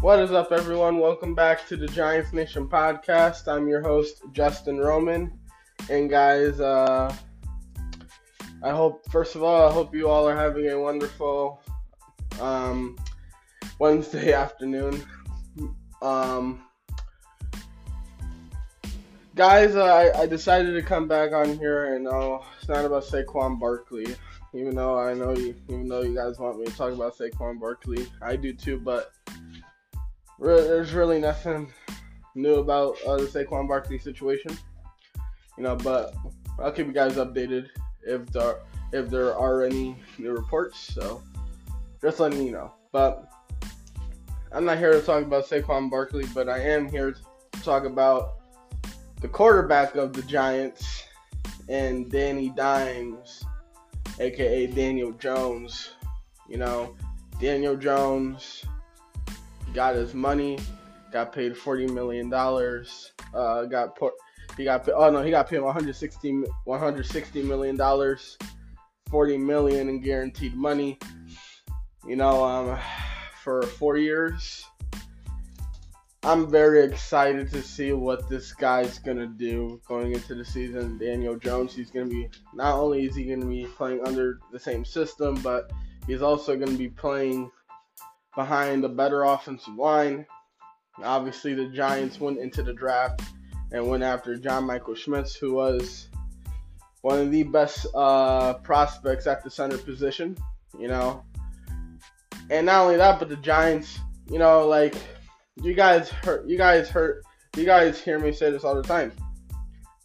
What is up, everyone? Welcome back to the Giants Nation podcast. I'm your host, Justin Roman. And, guys, uh, I hope, first of all, I hope you all are having a wonderful um, Wednesday afternoon. Um, guys, uh, I, I decided to come back on here, and uh, it's not about Saquon Barkley. Even though I know you, even though you guys want me to talk about Saquon Barkley, I do too. But there's really nothing new about uh, the Saquon Barkley situation, you know. But I'll keep you guys updated if there if there are any new reports. So just letting you know. But I'm not here to talk about Saquon Barkley, but I am here to talk about the quarterback of the Giants and Danny Dimes, aka Daniel Jones. You know, Daniel Jones got his money, got paid forty million dollars. Uh, got put, he got oh no, he got paid 160 160 million dollars, 40 million in guaranteed money. You know, um, for four years. I'm very excited to see what this guy's gonna do going into the season. Daniel Jones, he's gonna be not only is he gonna be playing under the same system, but he's also gonna be playing behind a better offensive line. Obviously, the Giants went into the draft and went after John Michael Schmitz, who was one of the best uh, prospects at the center position. You know, and not only that, but the Giants, you know, like you guys heard, you guys heard, you guys hear me say this all the time.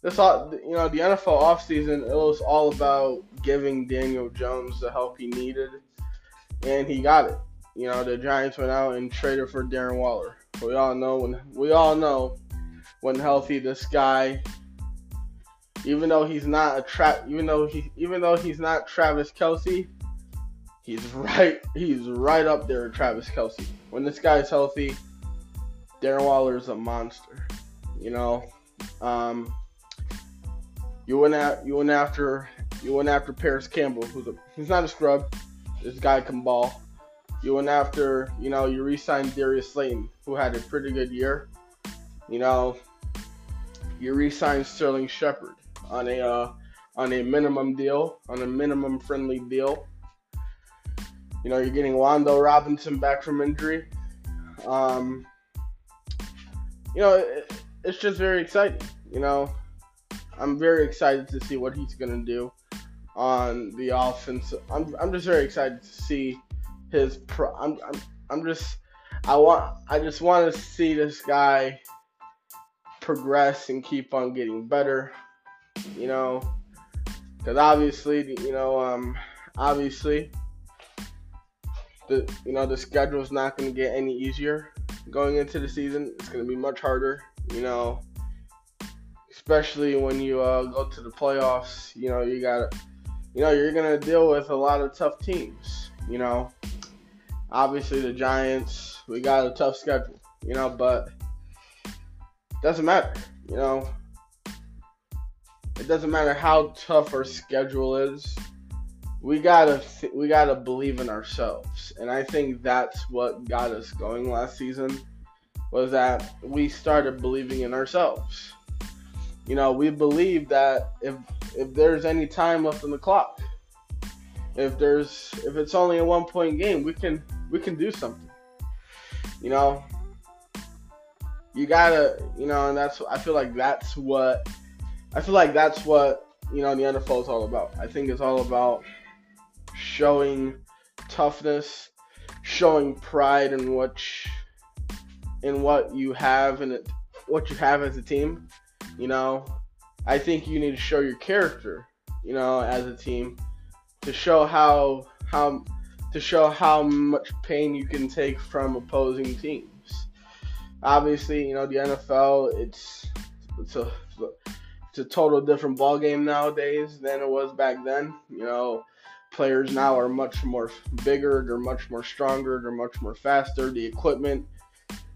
This all, you know, the NFL offseason, it was all about giving Daniel Jones the help he needed, and he got it. You know, the Giants went out and traded for Darren Waller. We all know when we all know when healthy this guy even though he's not a trap even though he even though he's not Travis Kelce, he's right he's right up there Travis Kelce. When this guy's healthy, Darren Waller is a monster. You know. Um you went at you went after you went after Parris Campbell, who's a he's not a scrub. This guy can ball. You went after, you know, you re-signed Darius Slayton, who had a pretty good year. You know, you re-signed Sterling Shepard on a uh, on a minimum deal, on a minimum friendly deal. You know, you're getting Wan'Dale Robinson back from injury. Um, you know, it, it's just very exciting. You know, I'm very excited to see what he's gonna do on the offense. I'm I'm just very excited to see his pro. I'm, I'm, I'm just, I want, I just want to see this guy progress and keep on getting better. You know, because obviously, you know, um, obviously, the you know the schedule is not going to get any easier going into the season. It's going to be much harder. You know, especially when you uh, go to the playoffs. You know, you got, you know, you're going to deal with a lot of tough teams. You know, Obviously, the Giants, we got a tough schedule, you know, but doesn't matter, you know. It doesn't matter how tough our schedule is. We gotta th- we gotta believe in ourselves, and I think that's what got us going last season. Was that we started believing in ourselves. You know, we believe that if if there's any time left on the clock, if there's if it's only a one point game, we can we can do something. You know, you gotta, you know, and that's I feel like that's what I feel like that's what you know the NFL is all about. I think it's all about showing toughness, showing pride in what in what you have and what you have as a team. You know, I think you need to show your character. You know, as a team, to show how how to show how much pain you can take from opposing teams. Obviously, you know the NFL it's it's a it's a total different ball game nowadays than it was back then. You know, players now are much more bigger, they're much more stronger, they're much more faster. The equipment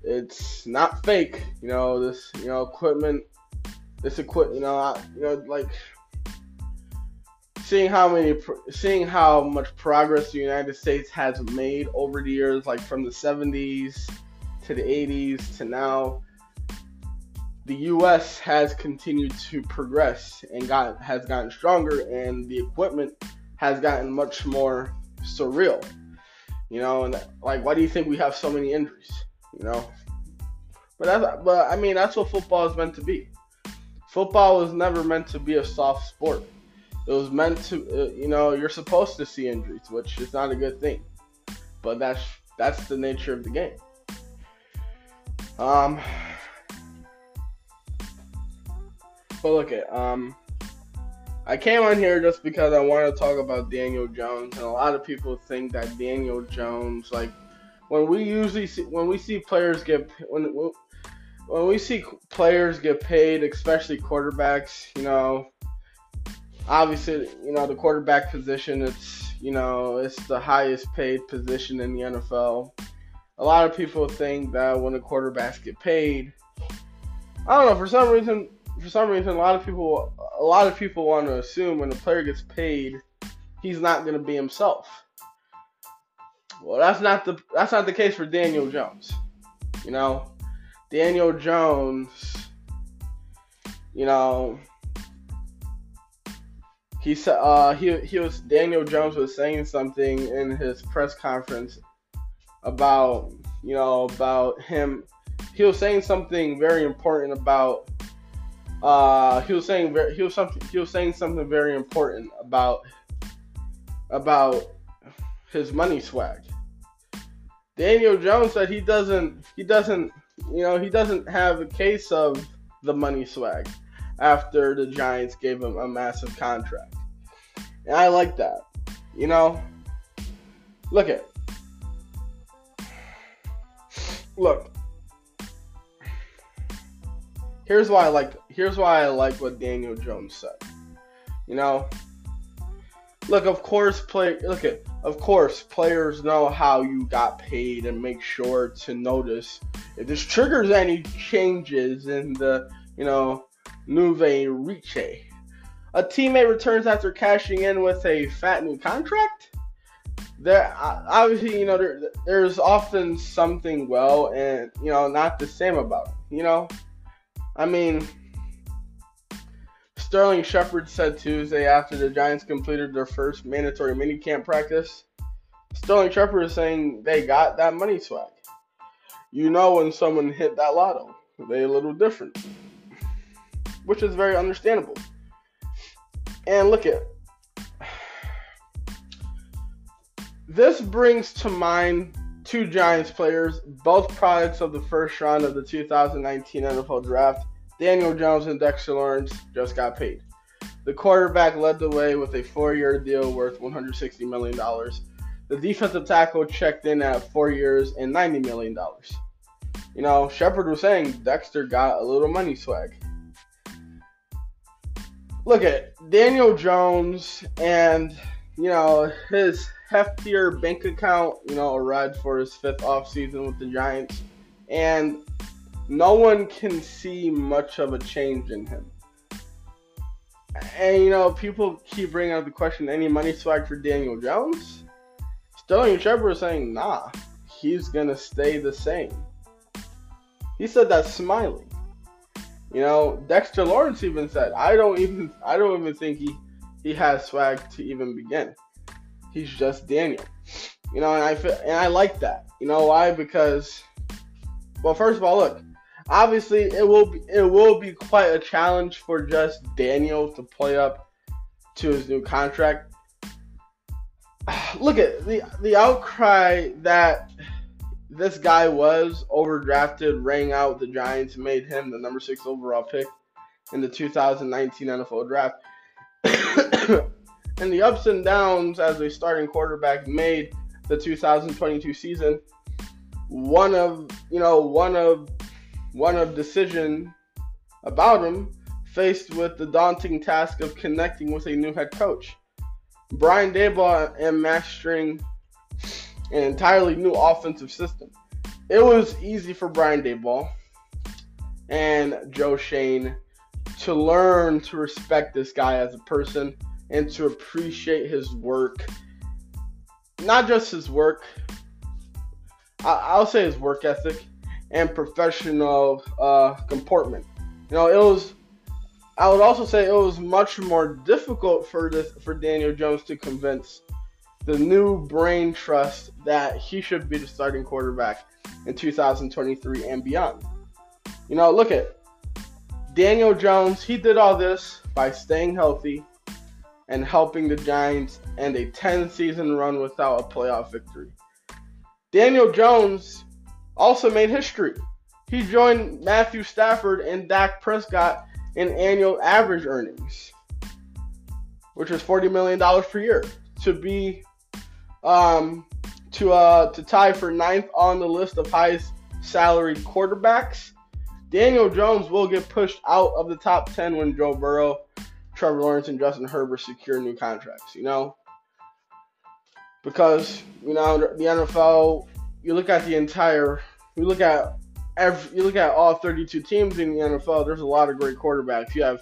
it's not fake. You know, this you know equipment this equipment, you know, you know like seeing how many seeing how much progress the United States has made over the years, like from the 70s to the 80s to now, the U.S. has continued to progress and got has gotten stronger, and the equipment has gotten much more surreal. You know, and like, why do you think we have so many injuries? You know, but that's, but I mean, that's what football is meant to be. Football was never meant to be a soft sport. It was meant to, uh, you know, you're supposed to see injuries, which is not a good thing. But that's that's the nature of the game. Um, but look at um, I came on here just because I want to talk about Daniel Jones, and a lot of people think that Daniel Jones, like when we usually see when we see players get when when we see players get paid, especially quarterbacks, you know, obviously, you know, the quarterback position, it's, you know, it's the highest paid position in the NFL. A lot of people think that when the quarterbacks get paid, I don't know, for some reason, for some reason, a lot of people, a lot of people want to assume when a player gets paid, he's not going to be himself. Well, that's not the that's not the case for Daniel Jones. You know, Daniel Jones, you know, he said uh, he he was Daniel Jones was saying something in his press conference about you know about him. He was saying something very important about. Uh, he was saying very, he was something he was saying something very important about about his money swag. Daniel Jones said he doesn't he doesn't you know, he doesn't have a case of the money swag after the Giants gave him a massive contract. And I like that. You know, look at look. Here's why I like here's why I like what Daniel Jones said. You know, look, of course, play look at of course, players know how you got paid and make sure to notice if this triggers any changes in the, you know, Nouveau Riche. A teammate returns after cashing in with a fat new contract. There, obviously, you know, there, there's often something well and you know not the same about it. You know, I mean, Sterling Shepard said Tuesday after the Giants completed their first mandatory minicamp practice. Sterling Shepard is saying they got that money swag. You know when someone hit that lotto, they a little different, which is very understandable. And look at this brings to mind two Giants players, both products of the first round of the 2019 NFL Draft. Daniel Jones and Dexter Lawrence just got paid. The quarterback led the way with a four year deal worth $160 million. The defensive tackle checked in at four years and $90 million. You know, Shepard was saying Dexter got a little money swag. Look at Daniel Jones and, you know, his heftier bank account, you know, arrived for his fifth offseason with the Giants. And no one can see much of a change in him. And you know, people keep bringing up the question: any money swag for Daniel Jones? Sterling Shepard is saying, nah, he's gonna stay the same. He said that smiling. You know, Dexter Lawrence even said, I don't even I don't even think he he has swag to even begin. He's just Daniel. You know, and I feel, and I like that. You know why? Because well, first of all, look, obviously it will be it will be quite a challenge for just Daniel to play up to his new contract. Look at the the outcry that this guy was overdrafted, rang out the Giants, made him the number six overall pick in the 2019 NFL draft. and the ups and downs as a starting quarterback made the 2022 season one of you know one of one of decision about him, faced with the daunting task of connecting with a new head coach. Brian Daboll and mastering an entirely new offensive system. It was easy for Brian Daboll and Joe Schoen to learn to respect this guy as a person and to appreciate his work. Not just his work, I'll say his work ethic and professional uh, comportment. You know, it was. I would also say it was much more difficult for this for Daniel Jones to convince the new brain trust that he should be the starting quarterback in 2023 and beyond. You know, look at Daniel Jones. He did all this by staying healthy and helping the Giants end a 10 season run without a playoff victory. Daniel Jones also made history. He joined Matthew Stafford and Dak Prescott in annual average earnings, which is $40 million per year, to be um, to uh, to tie for ninth on the list of highest salaried quarterbacks. Daniel Jones will get pushed out of the top 10 when Joe Burrow, Trevor Lawrence, and Justin Herbert secure new contracts, you know? Because, you know, the NFL, you look at the entire, you look at every, you look at all 32 teams in the NFL, there's a lot of great quarterbacks. You have,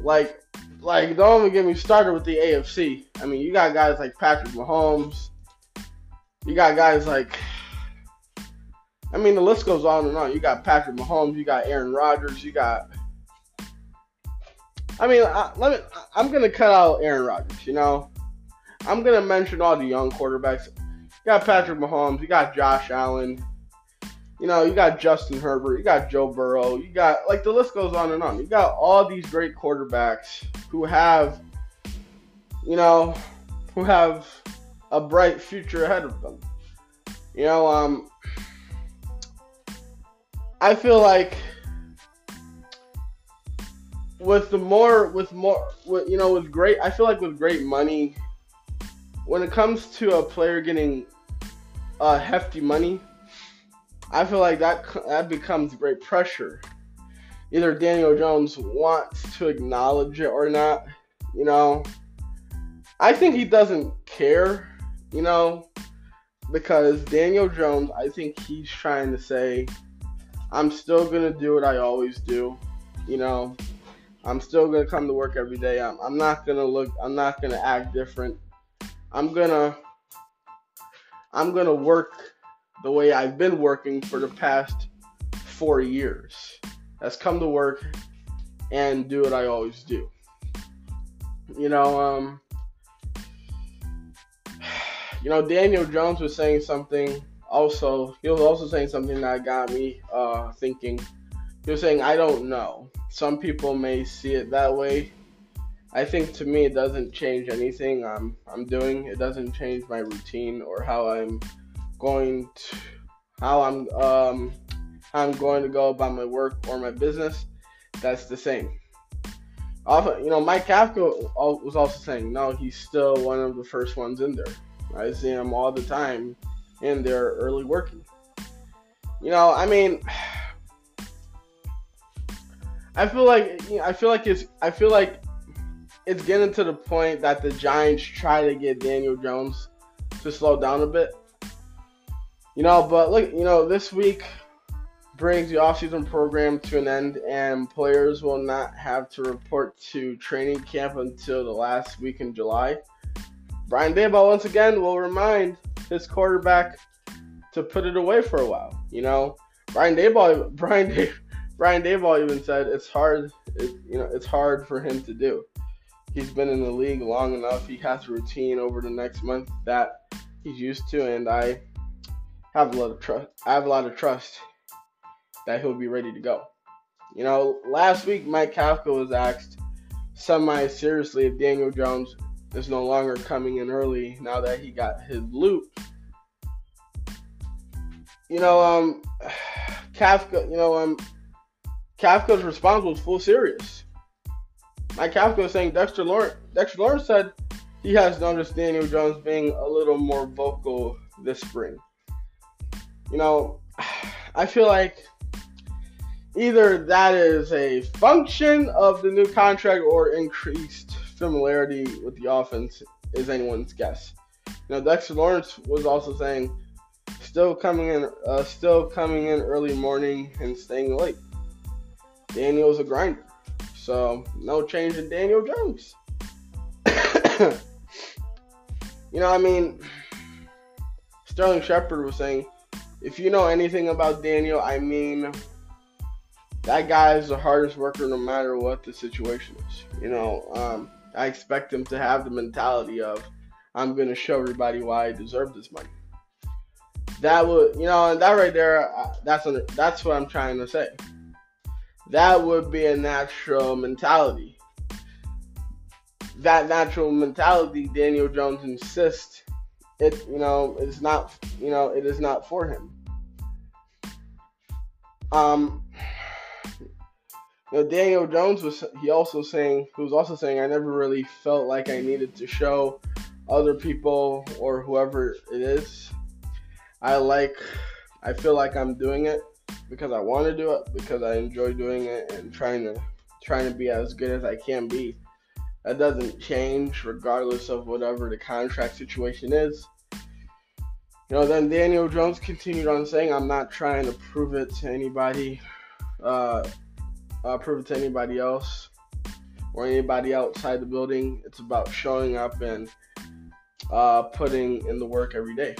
like, like, don't even get me started with the AFC. I mean, you got guys like Patrick Mahomes. You got guys like, I mean, the list goes on and on. You got Patrick Mahomes. You got Aaron Rodgers. You got. I mean, I, let me. I'm gonna cut out Aaron Rodgers. You know, I'm gonna mention all the young quarterbacks. You got Patrick Mahomes. You got Josh Allen. You know, you got Justin Herbert, you got Joe Burrow, you got like the list goes on and on. You got all these great quarterbacks who have, you know, who have a bright future ahead of them. You know, um, I feel like with the more, with more, with, you know, with great, I feel like with great money, when it comes to a player getting uh, hefty money, I feel like that that becomes great pressure. Either Daniel Jones wants to acknowledge it or not. You know, I think he doesn't care. You know, because Daniel Jones, I think he's trying to say, I'm still gonna do what I always do. You know, I'm still gonna come to work every day. I'm, I'm not gonna look. I'm not gonna act different. I'm gonna. I'm gonna work the way I've been working for the past four years. That's come to work and do what I always do. You know, um, you know, Daniel Jones was saying something. Also, he was also saying something that got me uh, thinking. He was saying, "I don't know. Some people may see it that way. I think to me, it doesn't change anything I'm I'm doing. It doesn't change my routine or how I'm going to how I'm um how I'm going to go about my work or my business, that's the same. Also, you know, Mike Kafka was also saying, no, he's still one of the first ones in there. I see him all the time in there early working. You know, I mean, I feel like you know, I feel like it's I feel like it's getting to the point that the Giants try to get Daniel Jones to slow down a bit. You know, but look, you know, this week brings the offseason program to an end, and players will not have to report to training camp until the last week in July. Brian Daboll once again will remind his quarterback to put it away for a while. You know, Brian Daboll, Brian, Day, Brian Daboll even said it's hard. It, you know, it's hard for him to do. He's been in the league long enough. He has a routine over the next month that he's used to, and I have a lot of trust. I have a lot of trust that he'll be ready to go. You know, last week Mike Kafka was asked semi seriously if Daniel Jones is no longer coming in early now that he got his loot. You know, um, Kafka. You know, um, Kafka's response was full serious. Mike Kafka was saying Dexter Lawrence. Dexter Lawrence said he has noticed Daniel Jones being a little more vocal this spring you know, I feel like either that is a function of the new contract or increased familiarity with the offense is anyone's guess. You know, Dexter Lawrence was also saying still coming in, uh, still coming in early morning and staying late. Daniel's a grinder, so no change in Daniel Jones. you know, I mean, Sterling Shepard was saying if you know anything about Daniel, I mean, that guy is the hardest worker no matter what the situation is. You know, um, I expect him to have the mentality of, I'm going to show everybody why I deserve this money. That would, you know, and that right there, uh, that's that's what I'm trying to say. That would be a natural mentality. That natural mentality, Daniel Jones insists, it, you know, it's not, you know, it is not for him. Um, Daniel Jones was he also saying he was also saying I never really felt like I needed to show other people or whoever it is. I like I feel like I'm doing it because I want to do it because I enjoy doing it and trying to trying to be as good as I can be. That doesn't change regardless of whatever the contract situation is. You know, then Daniel Jones continued on saying, "I'm not trying to prove it to anybody." Uh, uh, prove it to anybody else or anybody outside the building. It's about showing up and uh, putting in the work every day.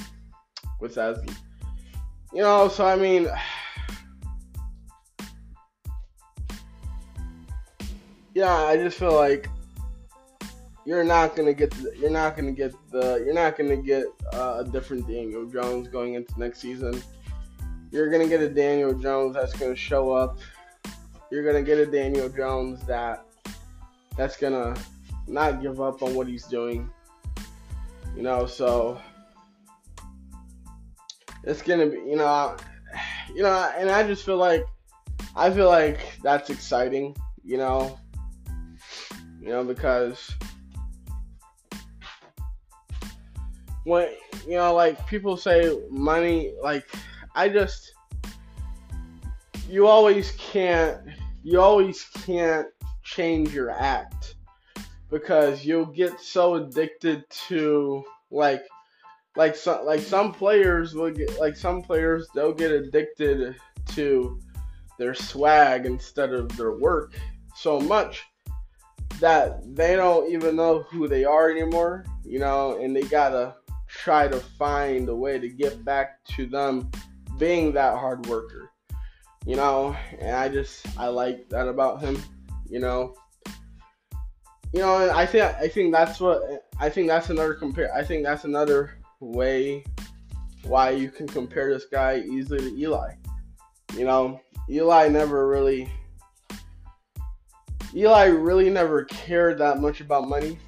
With as you know, so I mean, yeah, I just feel like you're not gonna get the, you're not gonna get the you're not gonna get uh, a different Daniel Jones going into next season. You're gonna get a Daniel Jones that's gonna show up you're gonna get a Daniel Jones that that's gonna not give up on what he's doing. You know, so it's gonna be, you know, you know, and I just feel like I feel like that's exciting, you know, you know, because when you know, like people say money, like I just you always can't you always can't change your act because you'll get so addicted to like like some like some players will get like some players they'll get addicted to their swag instead of their work so much that they don't even know who they are anymore, you know, and they gotta try to find a way to get back to them being that hard worker you know, and I just I like that about him, you know. You know, I think I think that's what I think that's another compare. I think that's another way why you can compare this guy easily to Eli. You know, Eli never really Eli really never cared that much about money.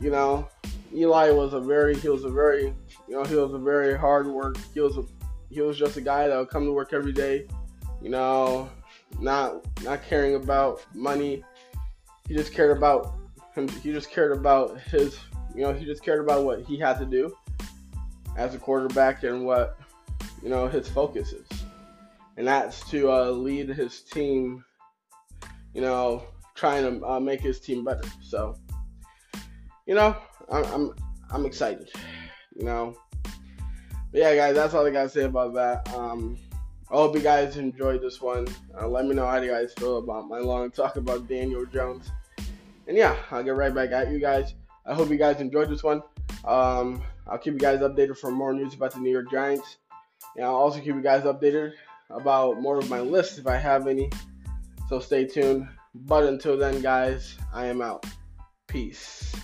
You know, Eli was a very he was a very you know he was a very hard work. He was a he was just a guy that would come to work every day you know, not not caring about money. He just cared about him. He just cared about his, you know, he just cared about what he had to do as a quarterback and what you know his focus is, and that's to uh, lead his team. You know, trying to uh, make his team better. So, you know, I'm I'm, I'm excited. You know, but yeah, guys, that's all I gotta say about that. Um, I hope you guys enjoyed this one. Uh, let me know how you guys feel about my long talk about Daniel Jones. And yeah, I'll get right back at you guys. I hope you guys enjoyed this one. Um, I'll keep you guys updated for more news about the New York Giants. And I'll also keep you guys updated about more of my list if I have any. So stay tuned. But until then, guys, I am out. Peace.